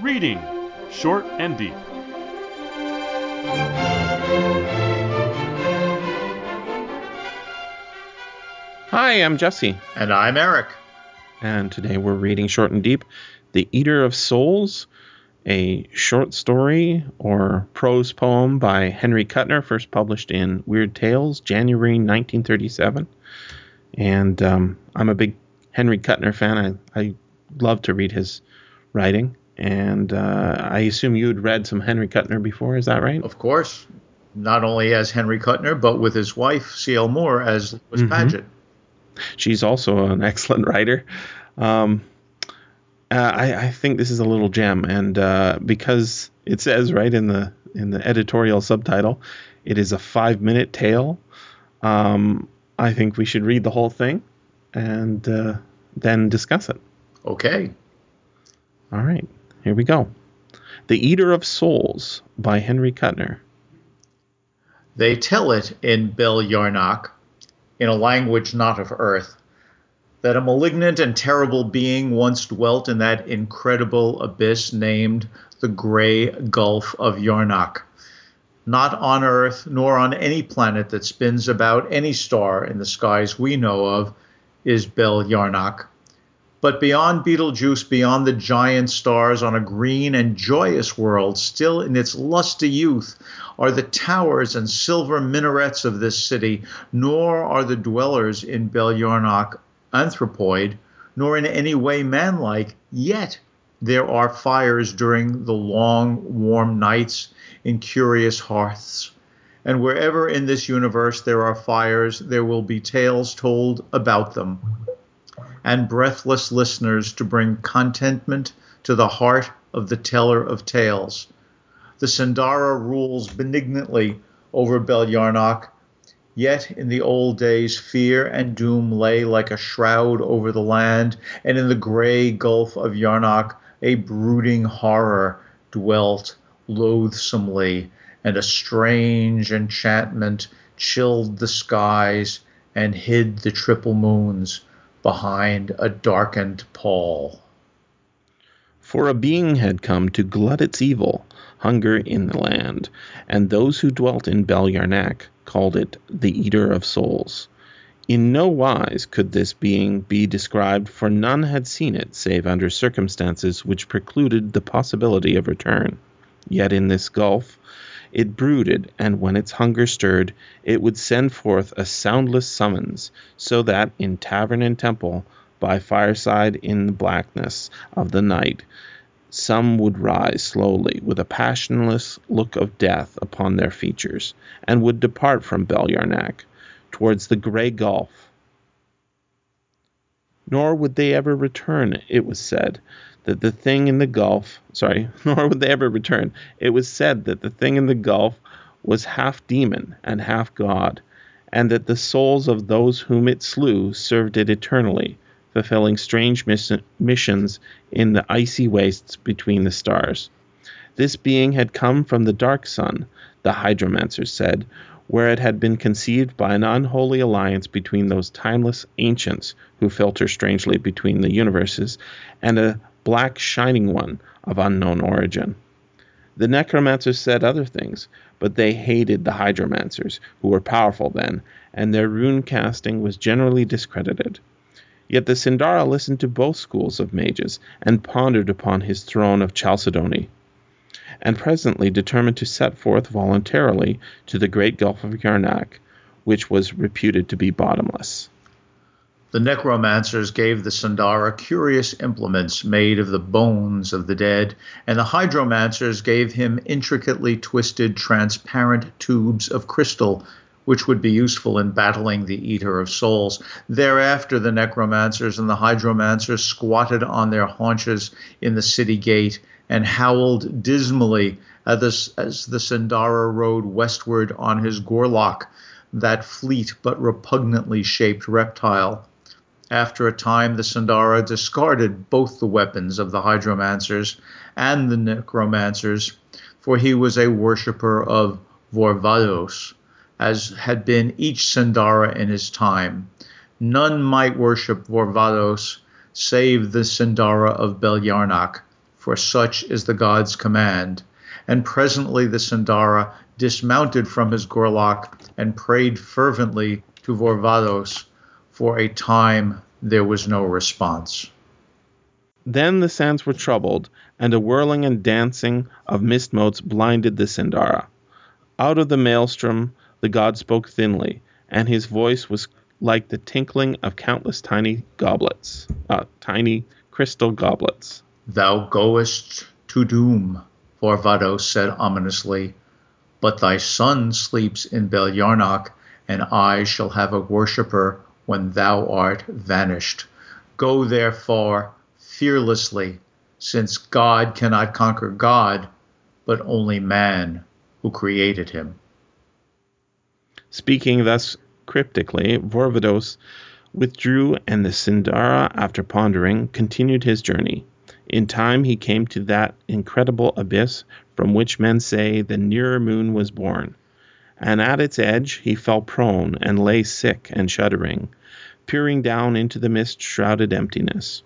Reading Short and Deep. Hi, I'm Jesse, And I'm Eric. and today we're reading Short and Deep The Eater of Souls, a short story or prose poem by Henry Kuttner, first published in Weird Tales, January 1937. And um, I'm a big Henry Kuttner fan. I, I love to read his writing. And uh, I assume you had read some Henry Kuttner before, is that right? Of course, not only as Henry Kuttner, but with his wife, C.L. Moore, as Lewis Mhm. Padgett. She's also an excellent writer. Um, uh, I, I think this is a little gem, and uh, because it says right in the in the editorial subtitle, it is a five minute tale. Um, I think we should read the whole thing and uh, then discuss it. Okay. All right, here we go. The Eater of Souls by Henry Kuttner. They tell it in Bel Yarnak, in a language not of earth, that a malignant and terrible being once dwelt in that incredible abyss named the Gray Gulf of Yarnak. Not on Earth, nor on any planet that spins about any star in the skies we know of, is Bel Yarnak. But beyond Betelgeuse, beyond the giant stars, on a green and joyous world, still in its lusty youth, are the towers and silver minarets of this city, nor are the dwellers in Bel Yarnak anthropoid, nor in any way manlike, yet there are fires during the long, warm nights in curious hearths. And wherever in this universe there are fires, there will be tales told about them, and breathless listeners to bring contentment to the heart of the teller of tales. The Sandara rules benignantly over Bel Yarnak, yet in the old days fear and doom lay like a shroud over the land, and in the gray gulf of Yarnak a brooding horror dwelt loathsomely, and a strange enchantment chilled the skies and hid the triple moons behind a darkened pall. For a being had come to glut its evil, hunger in the land, and those who dwelt in Bel Yarnak called it the Eater of Souls. In no wise could this being be described, for none had seen it save under circumstances which precluded the possibility of return. Yet in this gulf it brooded, and when its hunger stirred, it would send forth a soundless summons, so that in tavern and temple, by fireside in the blackness of the night, some would rise slowly with a passionless look of death upon their features, and would depart from Bel Yarnak towards the gray gulf. Nor would they ever return, it was said, that the thing in the gulf, sorry, nor would they ever return. It was said that the thing in the gulf was half demon and half god, and that the souls of those whom it slew served it eternally, fulfilling strange miss- missions in the icy wastes between the stars. This being had come from the dark sun, the hydromancers said, where it had been conceived by an unholy alliance between those timeless ancients who filter strangely between the universes and a black shining one of unknown origin. The necromancers said other things, but they hated the hydromancers, who were powerful then, and their rune casting was generally discredited. Yet the Sindara listened to both schools of mages and pondered upon his throne of Chalcedony, and presently determined to set forth voluntarily to the great Gulf of Yarnak, which was reputed to be bottomless. The necromancers gave the Sandara curious implements made of the bones of the dead, and the hydromancers gave him intricately twisted, transparent tubes of crystal, which would be useful in battling the Eater of Souls. Thereafter, the necromancers and the hydromancers squatted on their haunches in the city gate and howled dismally as the, Sandara rode westward on his Gorlock, that fleet but repugnantly shaped reptile. After a time, the Sandara discarded both the weapons of the hydromancers and the necromancers, for he was a worshipper of Vorvados, as had been each Sandara in his time. None might worship Vorvados save the Sandara of Bel Yarnak, for such is the god's command. And presently the Sundara dismounted from his gorlock and prayed fervently to Vorvados. For a time there was no response. Then the sands were troubled, and a whirling and dancing of mist motes blinded the Sindara. Out of the maelstrom the god spoke thinly, and his voice was like the tinkling of countless tiny goblets, uh, tiny crystal goblets. Thou goest to doom, Vorvados said ominously, but thy son sleeps in Bel Yarnak, and I shall have a worshipper when thou art vanished. Go therefore fearlessly, since God cannot conquer God, but only man who created him. Speaking thus cryptically, Vorvados withdrew, and the Sindara, after pondering, continued his journey. In time he came to that incredible abyss from which men say the nearer moon was born, and at its edge he fell prone and lay sick and shuddering, peering down into the mist shrouded emptiness.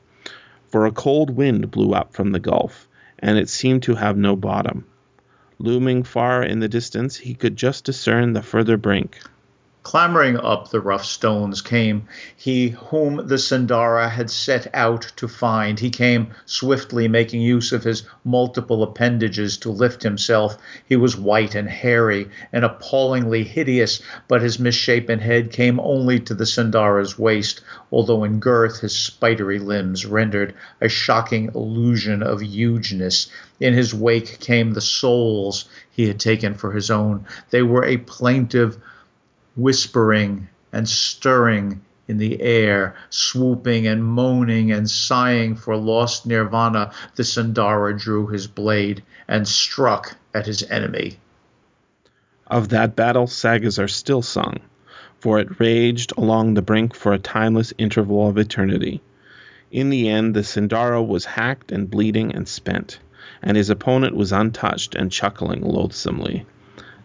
For a cold wind blew up from the gulf, and it seemed to have no bottom. Looming far in the distance, he could just discern the further brink. Clambering up the rough stones came he whom the Sundara had set out to find. He came swiftly, making use of his multiple appendages to lift himself. He was white and hairy and appallingly hideous, but his misshapen head came only to the Sundara's waist, although in girth his spidery limbs rendered a shocking illusion of hugeness. In his wake came the souls he had taken for his own. They were a plaintive, whispering and stirring in the air, swooping and moaning and sighing for lost nirvana, the Sundara drew his blade and struck at his enemy. Of that battle, sagas are still sung, for it raged along the brink for a timeless interval of eternity. In the end, the Sundara was hacked and bleeding and spent, and his opponent was untouched and chuckling loathsomely.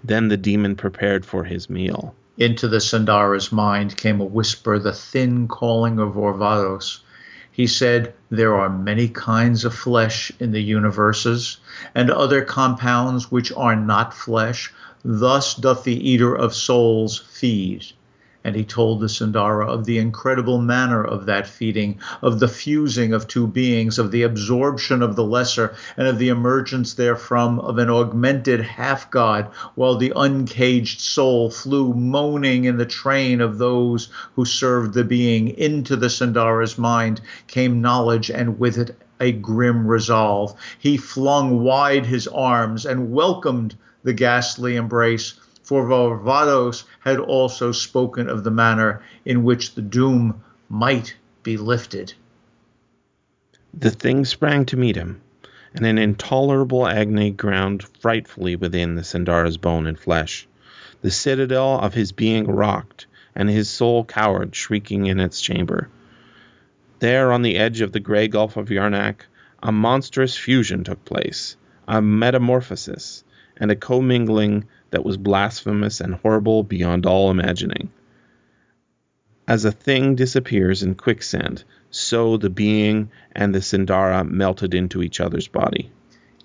Then the demon prepared for his meal. Into the Sundara's mind came a whisper, the thin calling of Vorvados. He said, There are many kinds of flesh in the universes, and other compounds which are not flesh. Thus doth the eater of souls feed. And he told the Sundara of the incredible manner of that feeding, of the fusing of two beings, of the absorption of the lesser, and of the emergence therefrom of an augmented half god, while the uncaged soul flew moaning in the train of those who served the being. Into the Sundara's mind came knowledge, and with it a grim resolve. He flung wide his arms and welcomed the ghastly embrace for Vorvados had also spoken of the manner in which the doom might be lifted. The thing sprang to meet him, and an intolerable agony ground frightfully within the Sundara's bone and flesh. The citadel of his being rocked, and his soul cowered, shrieking in its chamber. There, on the edge of the gray gulf of Yarnak, a monstrous fusion took place, a metamorphosis, and a commingling that was blasphemous and horrible beyond all imagining. As a thing disappears in quicksand, so the being and the Sundara melted into each other's body.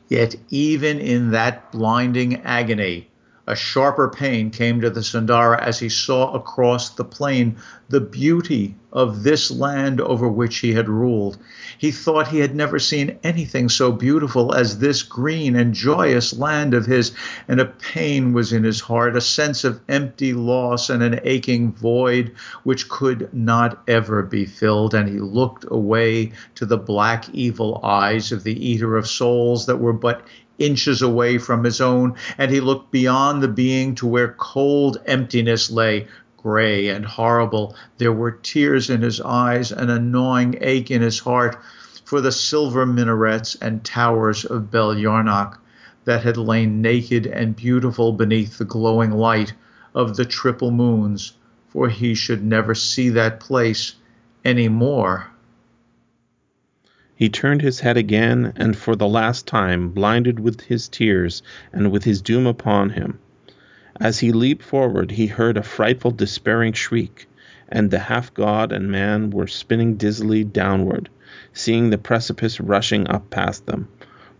Yet, even in that blinding agony, a sharper pain came to the Sundara as he saw across the plain the beauty of this land over which he had ruled. He thought he had never seen anything so beautiful as this green and joyous land of his, and a pain was in his heart, a sense of empty loss and an aching void which could not ever be filled. And he looked away to the black, evil eyes of the eater of souls that were but inches away from his own, and he looked beyond the being to where cold emptiness lay, gray and horrible. There were tears in his eyes, an gnawing ache in his heart for the silver minarets and towers of Bel Belyarnok that had lain naked and beautiful beneath the glowing light of the triple moons, for he should never see that place any more. He turned his head again, and for the last time, blinded with his tears and with his doom upon him. As he leaped forward, he heard a frightful, despairing shriek, and the half god and man were spinning dizzily downward, seeing the precipice rushing up past them.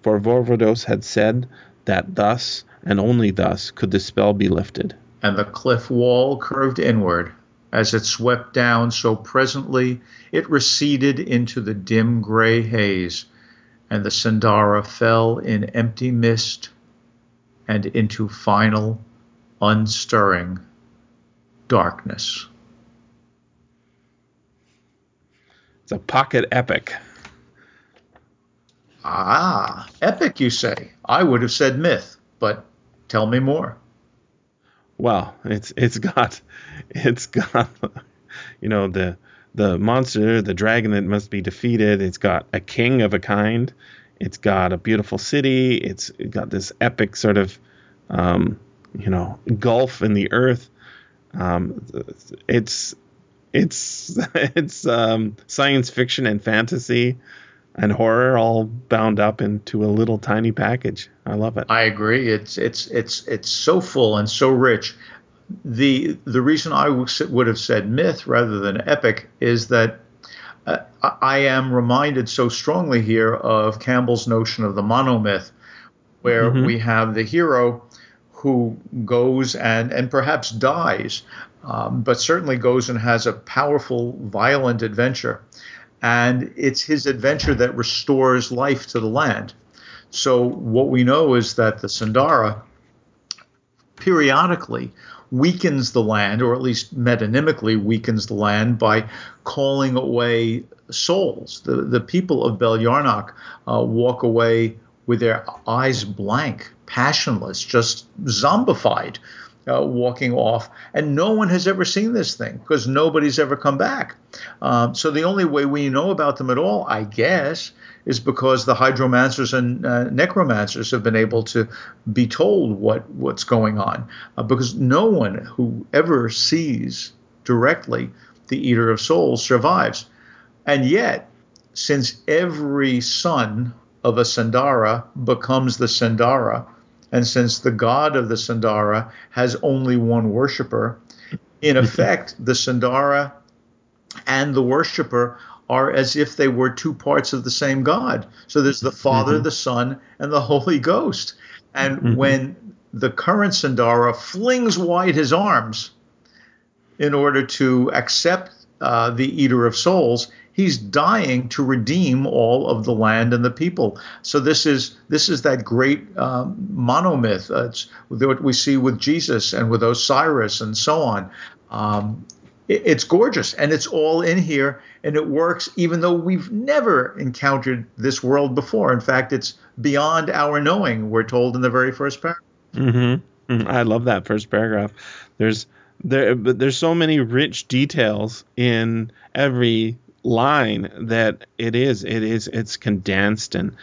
for Vorvados had said that thus and only thus could the spell be lifted. And the cliff wall curved inward. As it swept down, so presently it receded into the dim gray haze, and the Sandara fell in empty mist and into final, unstirring darkness. It's a pocket epic. Ah, epic, you say? I would have said myth, but tell me more. Well, it's it's got it's got you know the the monster, the dragon that must be defeated. It's got a king of a kind. It's got a beautiful city. It's got this epic sort of um, you know gulf in the earth. Um, it's it's it's um, science fiction and fantasy and horror all bound up into a little tiny package. I love it. I agree. It's it's it's it's so full and so rich. The the reason I would have said myth rather than epic is that uh, I am reminded so strongly here of Campbell's notion of the monomyth, where mm-hmm. we have the hero who goes and and perhaps dies, um, but certainly goes and has a powerful, violent adventure and it's his adventure that restores life to the land. So what we know is that the Sandara periodically weakens the land, or at least metonymically weakens the land by calling away souls. The the people of Bel Yarnak uh, walk away with their eyes blank, passionless, just zombified uh, walking off, and no one has ever seen this thing because nobody's ever come back. Um, so the only way we know about them at all, I guess, is because the hydromancers and uh, necromancers have been able to be told what what's going on, uh, because no one who ever sees directly the Eater of Souls survives, and yet, since every son of a Sandara becomes the Sandara and since the god of the Sandara has only one worshiper, in effect, the Sandara and the worshiper are as if they were two parts of the same God. So there's the Father, mm-hmm. the Son, and the Holy Ghost. And mm-hmm. when the current Sandara flings wide his arms in order to accept uh, the Eater of Souls, he's dying to redeem all of the land and the people. So this is this is that great um, monomyth. Uh, it's what we see with Jesus and with Osiris and so on. Um, it, it's gorgeous and it's all in here and it works even though we've never encountered this world before. In fact, it's beyond our knowing. We're told in the very first paragraph. Mm-hmm. mm-hmm. I love that first paragraph. There's there, but there's so many rich details in every line that it is it is it's condensed and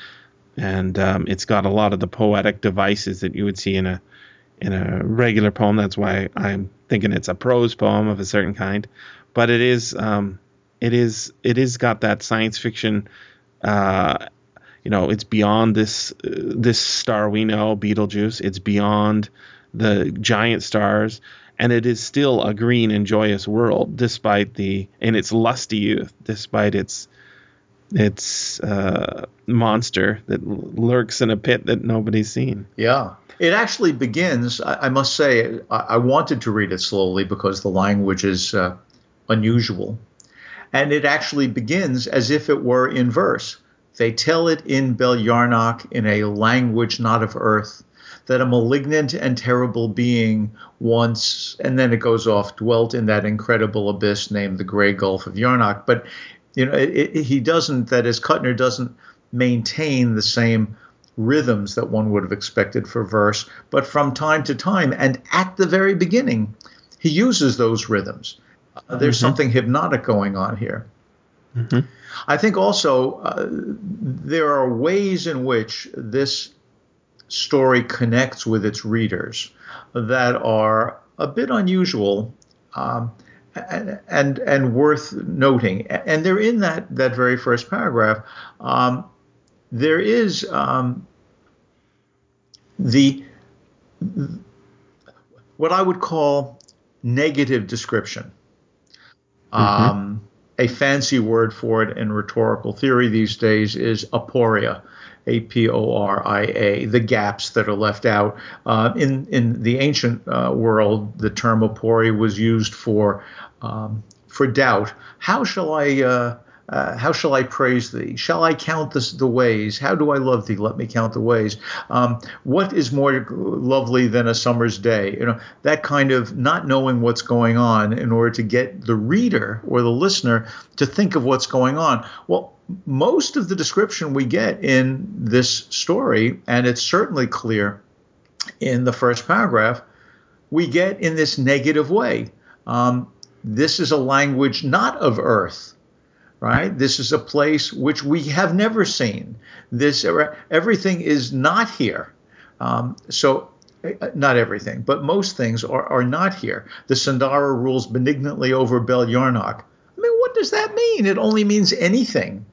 and um, it's got a lot of the poetic devices that you would see in a in a regular poem. That's why I'm thinking it's a prose poem of a certain kind, but it is um, it is it is got that science fiction. Uh, you know, it's beyond this uh, this star we know, Betelgeuse. It's beyond the giant stars and it is still a green and joyous world despite the in its lusty youth despite its its uh, monster that lurks in a pit that nobody's seen. Yeah. It actually begins i, I must say I, I, wanted to read it slowly because the language is uh, unusual. And it actually begins as if it were in verse. They tell it in Bel Yarnak in a language not of earth that a malignant and terrible being once, and then it goes off, dwelt in that incredible abyss named the Gray Gulf of Yarnak. But you know, it, it, he doesn't. That is, Kuttner doesn't maintain the same rhythms that one would have expected for verse, but from time to time, and at the very beginning, he uses those rhythms. Uh, there's mm-hmm. something hypnotic going on here. Mm-hmm. I think also uh, there are ways in which this story connects with its readers that are a bit unusual um, and, and, worth noting. And they're in that that very first paragraph. Um, there is um, the what I would call negative description. Mm-hmm. Um, a fancy word for it in rhetorical theory these days is aporia A P O R I A, the gaps that are left out. Uh, in in the ancient uh, world, the term aporia was used for um, for doubt. How shall I? Uh, uh, how shall I praise thee? Shall I count the, the ways? How do I love thee? Let me count the ways. Um, what is more lovely than a summer's day? You know that kind of not knowing what's going on in order to get the reader or the listener to think of what's going on. Well, most of the description we get in this story, and it's certainly clear in the first paragraph, we get in this negative way. Um, this is a language not of earth right? This is a place which we have never seen. This everything is not here. Um, so uh, not everything, but most things are, are not here. The Sandara rules benignantly over Bel Yarnak. I mean, what does that mean? It only means anything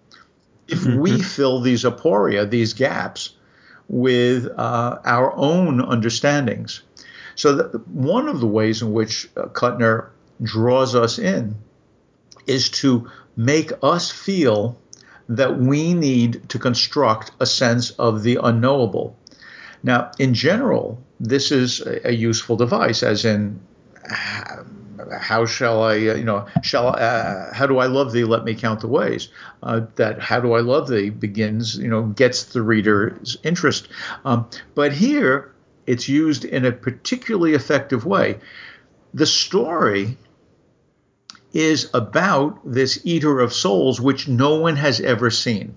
if mm-hmm. we fill these aporia, these gaps, with uh, our own understandings. So one of the ways in which uh, Kuttner draws us in is to make us feel that we need to construct a sense of the unknowable. Now, in general, this is a, a useful device, as in, how shall I, uh, you know, shall uh, how do I love thee? Let me count the ways. Uh, that how do I love thee begins, you know, gets the reader's interest. Um, but here, it's used in a particularly effective way. The story is about this eater of souls, which no one has ever seen.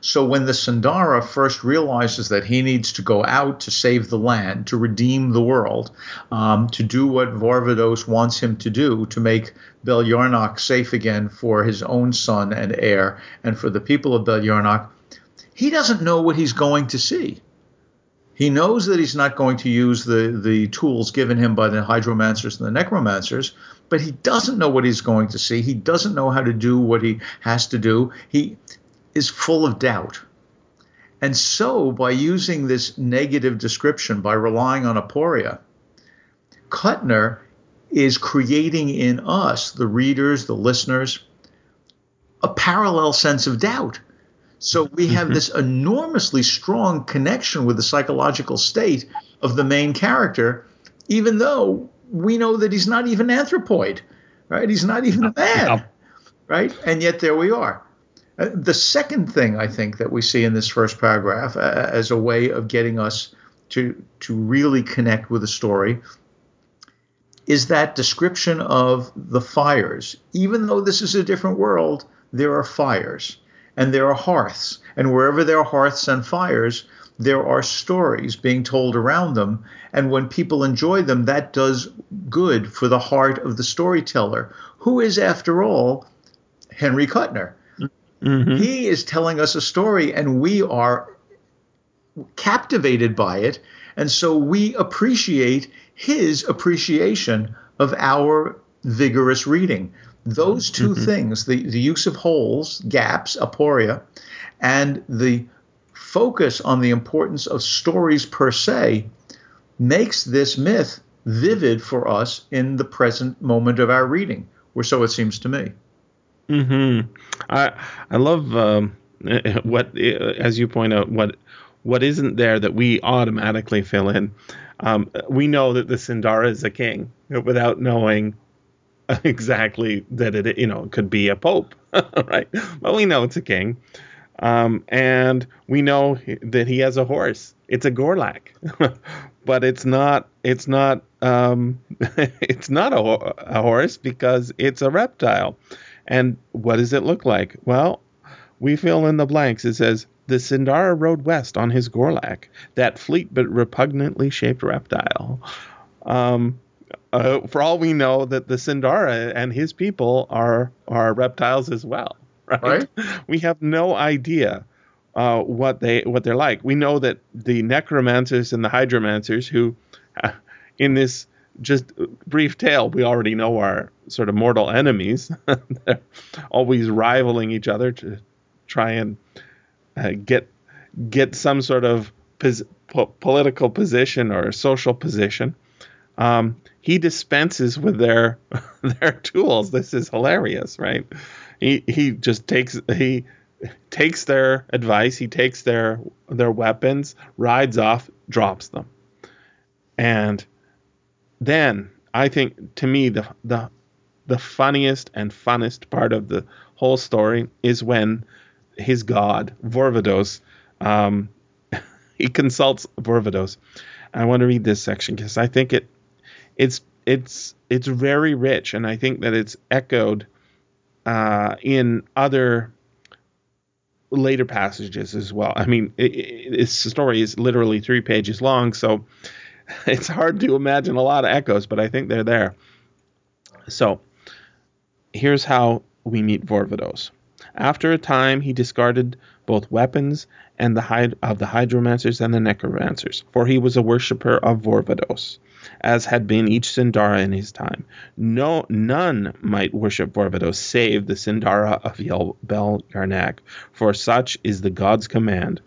So when the Sandara first realizes that he needs to go out to save the land, to redeem the world, um, to do what Vorvados wants him to do, to make Bel Yarnak safe again for his own son and heir, and for the people of Bel Yarnak, he doesn't know what he's going to see. He knows that he's not going to use the, the tools given him by the hydromancers and the necromancers, but he doesn't know what he's going to see. He doesn't know how to do what he has to do. He is full of doubt. And so, by using this negative description, by relying on aporia, Kuttner is creating in us, the readers, the listeners, a parallel sense of doubt. So we have mm-hmm. this enormously strong connection with the psychological state of the main character, even though we know that he's not even anthropoid, right? He's not even a man, right? And yet there we are. Uh, the second thing I think that we see in this first paragraph uh, as a way of getting us to to really connect with the story is that description of the fires. Even though this is a different world, there are fires and there are hearths. And wherever there are hearths and fires, there are stories being told around them. And when people enjoy them, that does good for the heart of the storyteller, who is, after all, Henry Kuttner. Mm-hmm. He is telling us a story, and we are captivated by it. And so we appreciate his appreciation of our vigorous reading. Those 2 mm-hmm. things, the, the use of holes, gaps, aporia, and the focus on the importance of stories per se, makes this myth vivid for us in the present moment of our reading, or so it seems to me. Hmm. I I love um, what, as you point out, what what isn't there that we automatically fill in. Um, we know that the Sindara is a king without knowing exactly that it you know could be a pope, right? But we know it's a king, um, and we know that he has a horse. It's a Gorlak, but it's not it's not um, it's not a, a horse because it's a reptile. And what does it look like? Well, we fill in the blanks. It says the Sindara rode west on his Gorlak, that fleet but repugnantly shaped reptile. Um, uh, for all we know, that the Sindara and his people are are reptiles as well, right? right? We have no idea uh, what they what they're like. We know that the necromancers and the hydromancers, who uh, in this just brief tale, we already know our sort of mortal enemies. they're always rivaling each other to try and uh, get get some sort of pos- po- political position or social position. Um, he dispenses with their their tools. This is hilarious, right? He he just takes he takes their advice, he takes their their weapons, rides off, drops them. And then I think to me the the the funniest and funnest part of the whole story is when his god Vorvados um, he consults Vorvados. I want to read this section because I think it it's it's it's very rich, and I think that it's echoed uh, in other later passages as well. I mean, it, it, this story is literally three pages long, so it's hard to imagine a lot of echoes, but I think they're there. So here's how we meet Vorvados. After a time, he discarded both weapons and the hyd- of the hydromancers and the necromancers, for he was a worshipper of Vorvados, as had been each Sindara in his time. No, none might worship Vorvados save the Sindara of Yel- Bel Yarnak, for such is the god's command.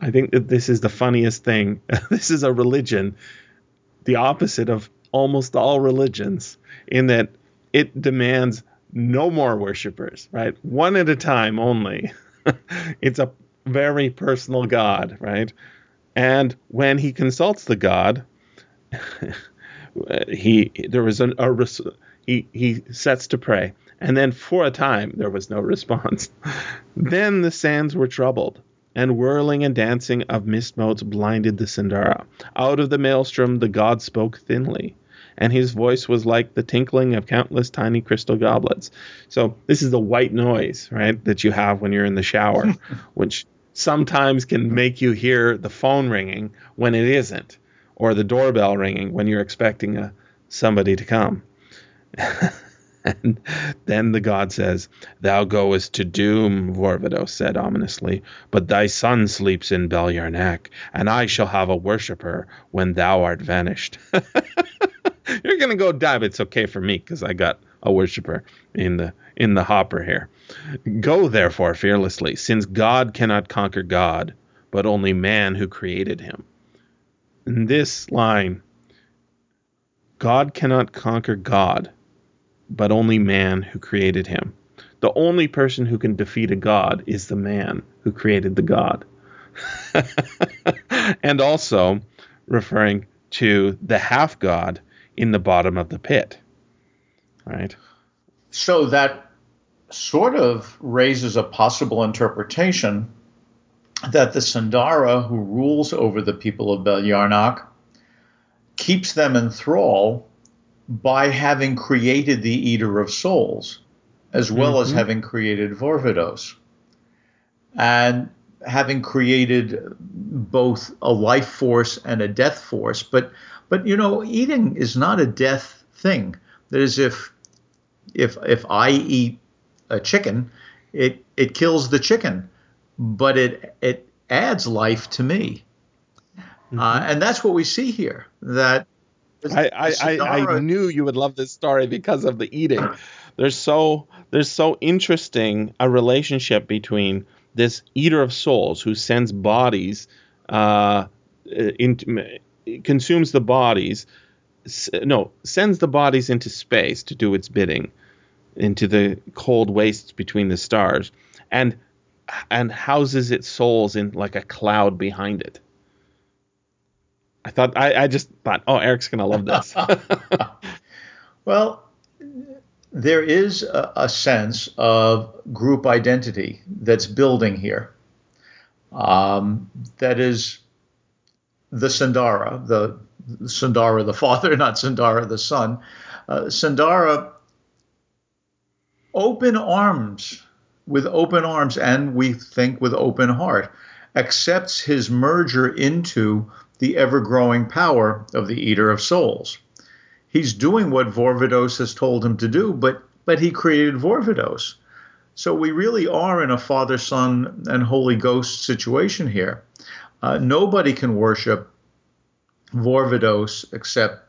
I think that this is the funniest thing. this is a religion, the opposite of almost all religions, in that it demands no more worshippers, right? One at a time only. it's a very personal God, right? And when he consults the God, he there was an, a he he sets to pray, and then for a time there was no response. then the sands were troubled, and whirling and dancing of mist motes blinded the Sindara. Out of the maelstrom the god spoke thinly and his voice was like the tinkling of countless tiny crystal goblets. So this is the white noise, right, that you have when you're in the shower, which sometimes can make you hear the phone ringing when it isn't, or the doorbell ringing when you're expecting a, somebody to come. and then the god says, Thou goest to doom, Vorvados said ominously, but thy son sleeps in Bel Yarnak, and I shall have a worshipper when thou art vanished. You're gonna go but it's okay for me because I got a worshiper in the in the hopper here. Go therefore fearlessly, since God cannot conquer God, but only man who created him. In this line, God cannot conquer God, but only man who created him. The only person who can defeat a god is the man who created the god. and also referring to the half god in the bottom of the pit. Right? So that sort of raises a possible interpretation that the Sandara who rules over the people of Bel Yarnak keeps them in thrall by having created the Eater of Souls, as well mm-hmm. as having created Vorvados. And having created both a life force and a death force. But but you know, eating is not a death thing. That is, if if if I eat a chicken, it it kills the chicken, but it it adds life to me, mm-hmm. uh, and that's what we see here. That I I, I, I knew you would love this story because of the eating. There's so there's so interesting a relationship between this eater of souls who sends bodies uh, into consumes the bodies, no, sends the bodies into space to do its bidding, into the cold wastes between the stars, and and houses its souls in like a cloud behind it. I thought I, I just thought, oh, Eric's gonna love this. well, there is a, a, sense of group identity that's building here. Um, that is the Sandara, the Sandara the father, not Sandara the son. Uh, Sandara open arms, with open arms, and we think with open heart, accepts his merger into the ever growing power of the Eater of Souls. He's doing what Vorvados has told him to do, but but he created Vorvados. So we really are in a Father, Son, and Holy Ghost situation here. Uh, nobody can worship Vorvados except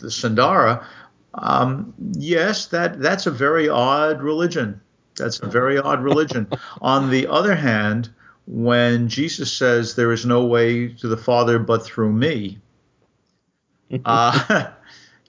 the Sandara. Um, yes, that that's a very odd religion. That's a very odd religion. On the other hand, when Jesus says there is no way to the Father but through me, uh,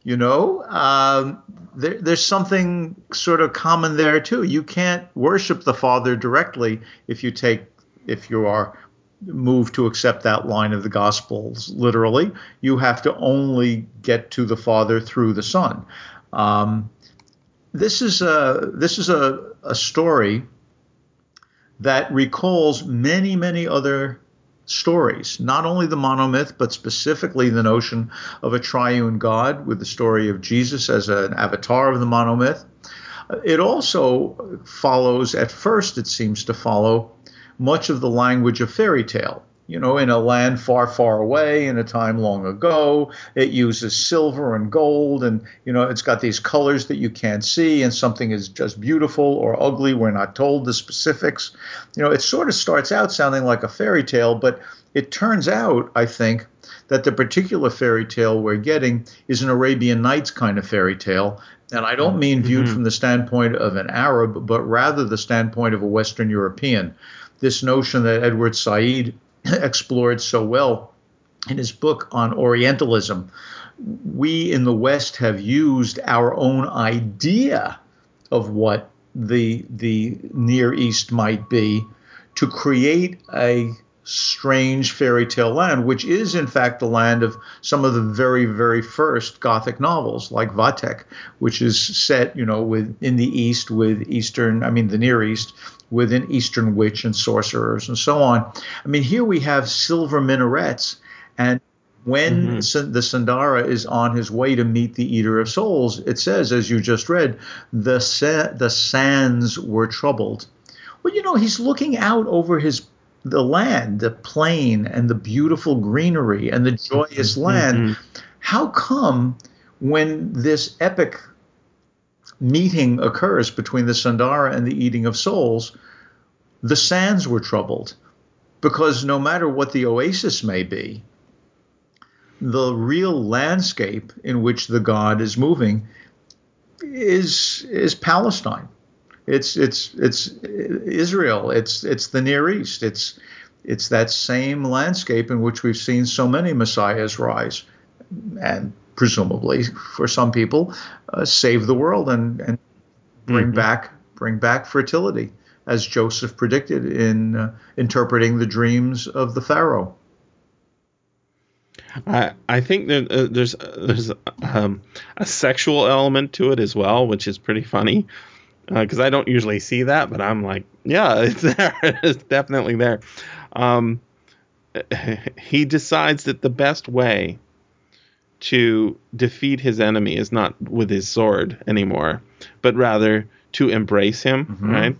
You know, um, there, there's something sort of common there too. You can't worship the Father directly if you take if you are moved to accept that line of the Gospels literally. You have to only get to the Father through the Son. Um, this is a this is a, a story that recalls many many other stories, not only the monomyth, but specifically the notion of a triune God with the story of Jesus as an avatar of the monomyth. It also follows, at first, it seems to follow much of the language of fairy tale you know, in a land far, far away in a time long ago. It uses silver and gold, and, you know, it's got these colors that you can't see, and something is just beautiful or ugly. We're not told the specifics. You know, it sort of starts out sounding like a fairy tale, but it turns out, I think, that the particular fairy tale we're getting is an Arabian Nights kind of fairy tale. And I don't mean viewed mm-hmm. from the standpoint of an Arab, but rather the standpoint of a Western European. This notion that Edward Said explored so well in his book on Orientalism. We in the West have used our own idea of what the the Near East might be to create a strange fairy tale land, which is in fact the land of some of the very, very first Gothic novels, like Vathek, which is set, you know, with in the East with Eastern, I mean the Near East, with an Eastern witch and sorcerers and so on. I mean, here we have silver minarets, and when mm-hmm. the Sandara is on his way to meet the Eater of Souls, it says, as you just read, the sa- the sands were troubled. Well, you know, he's looking out over his the land, the plain, and the beautiful greenery and the joyous mm-hmm. land. Mm-hmm. How come when this epic meeting occurs between the Sandara and the Eating of Souls, the sands were troubled? Because no matter what the oasis may be, the real landscape in which the god is moving is is Palestine. It's it's it's Israel. It's it's the Near East. It's it's that same landscape in which we've seen so many messiahs rise, and presumably for some people, uh, save the world and and bring mm-hmm. back bring back fertility, as Joseph predicted in uh, interpreting the dreams of the Pharaoh. I I think that uh, there's there's um, a sexual element to it as well, which is pretty funny because uh, I don't usually see that, but I'm like, yeah, it's there. it's definitely there. Um, he decides that the best way to defeat his enemy is not with his sword anymore, but rather to embrace him, mm-hmm. right?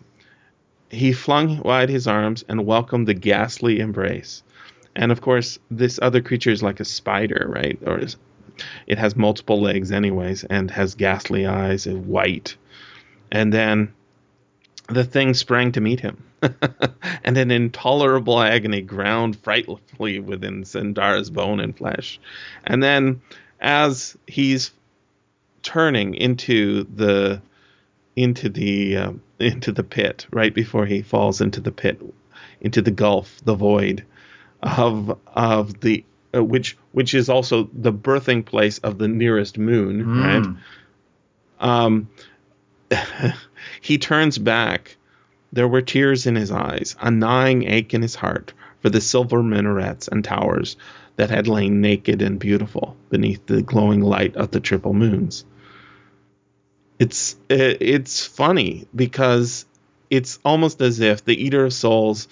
He flung wide his arms and welcomed the ghastly embrace. And of course, this other creature is like a spider, right? Or it has multiple legs, anyways, and has ghastly eyes, white and then the thing sprang to meet him, and an intolerable agony ground frightfully within Sandara's bone and flesh. And then, as he's turning into the into the uh, into the pit, right before he falls into the pit, into the gulf, the void of of the uh, which which is also the birthing place of the nearest moon, mm. right? Um, he turns back. There were tears in his eyes, a gnawing ache in his heart for the silver minarets and towers that had lain naked and beautiful beneath the glowing light of the triple moons. It's eh, it's funny because it's almost as if the Eater of Souls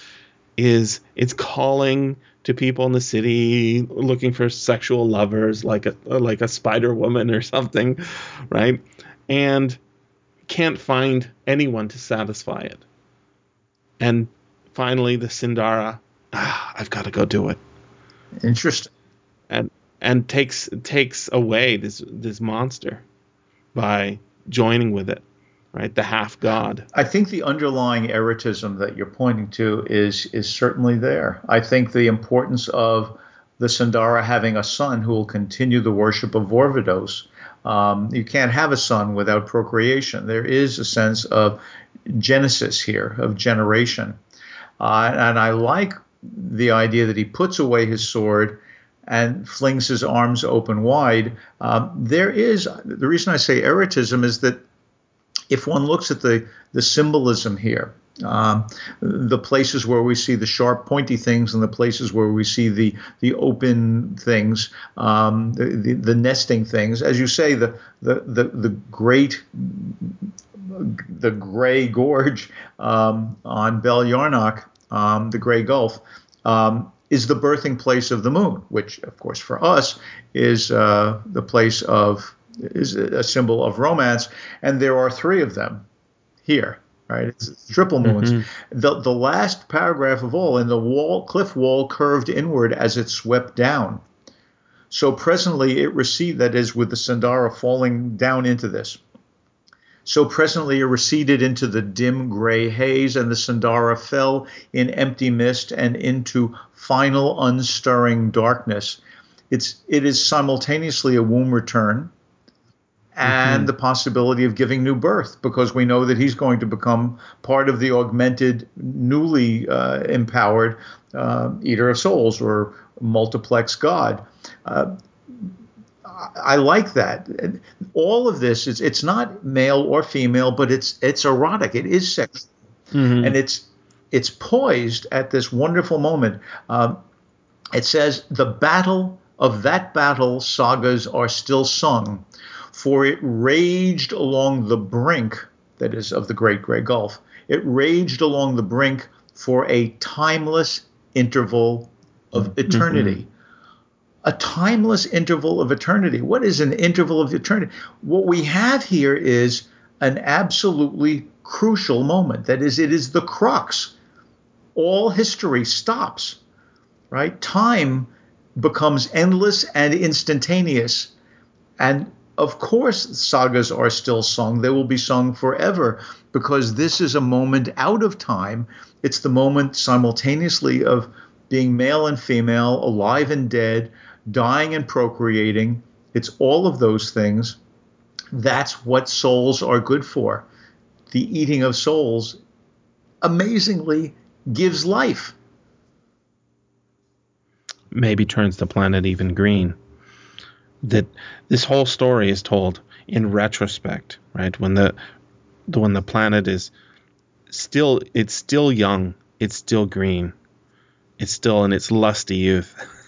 is it's calling to people in the city looking for sexual lovers like a like a spider woman or something, right? And can't find anyone to satisfy it. And finally, the Sindara, ah, I've got to go do it. Interesting. And and takes takes away this this monster by joining with it, right? The half god. I think the underlying erotism that you're pointing to is is certainly there. I think the importance of the Sandara having a son who will continue the worship of Vorvados um, you can't have a son without procreation. There is a sense of genesis here, of generation. Uh, and I like the idea that he puts away his sword and flings his arms open wide. Um, there is the reason I say erotism is that if one looks at the the symbolism here, um, the places where we see the sharp, pointy things, and the places where we see the the open things, um, the, the, the nesting things, as you say, the the the, the great the gray gorge um, on Bel Yarnak, um, the Gray Gulf, um, is the birthing place of the moon, which, of course, for us is uh, the place of is a symbol of romance, and there are three of them here. Right, it's triple moons. Mm-hmm. The the last paragraph of all, and the wall cliff wall curved inward as it swept down. So presently it receded, that is, with the Sandara falling down into this. So presently it receded into the dim gray haze, and the Sandara fell in empty mist and into final unstirring darkness. It's it is simultaneously a womb return and mm-hmm. the possibility of giving new birth because we know that he's going to become part of the augmented, newly uh, empowered uh, Eater of Souls or multiplex God. Uh, I like that. All of this is it's not male or female, but it's it's erotic. It is sexual, mm-hmm. and it's it's poised at this wonderful moment. Um, it says the battle of that battle sagas are still sung, for it raged along the brink, that is of the Great Gray Gulf. It raged along the brink for a timeless interval of mm-hmm. eternity. Mm-hmm a timeless interval of eternity. What is an interval of eternity? What we have here is an absolutely crucial moment. That is, it is the crux. All history stops, right? Time becomes endless and instantaneous. And of course, sagas are still sung. They will be sung forever because this is a moment out of time. It's the moment simultaneously of being male and female, alive and dead, dying and procreating. It's all of those things. That's what souls are good for. The eating of souls amazingly gives life. Maybe turns the planet even green. That this whole story is told in retrospect, right? When the when the planet is still it's still young, it's still green, it's still in its lusty youth.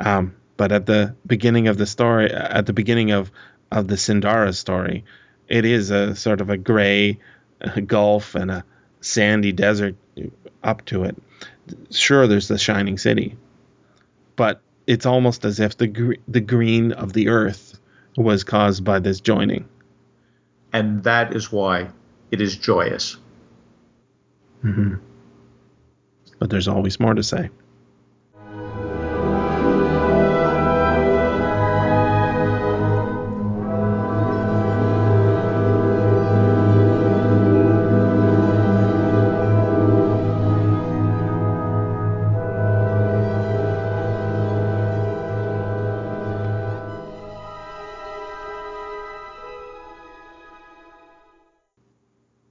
Um, but at the beginning of the story, at the beginning of of the Sindara story, it is a sort of a gray uh, gulf and a sandy desert up to it. Sure, there's the shining city, but it's almost as if the gr- the green of the earth was caused by this joining. And that is why it is joyous. Mm-hmm. But there's always more to say.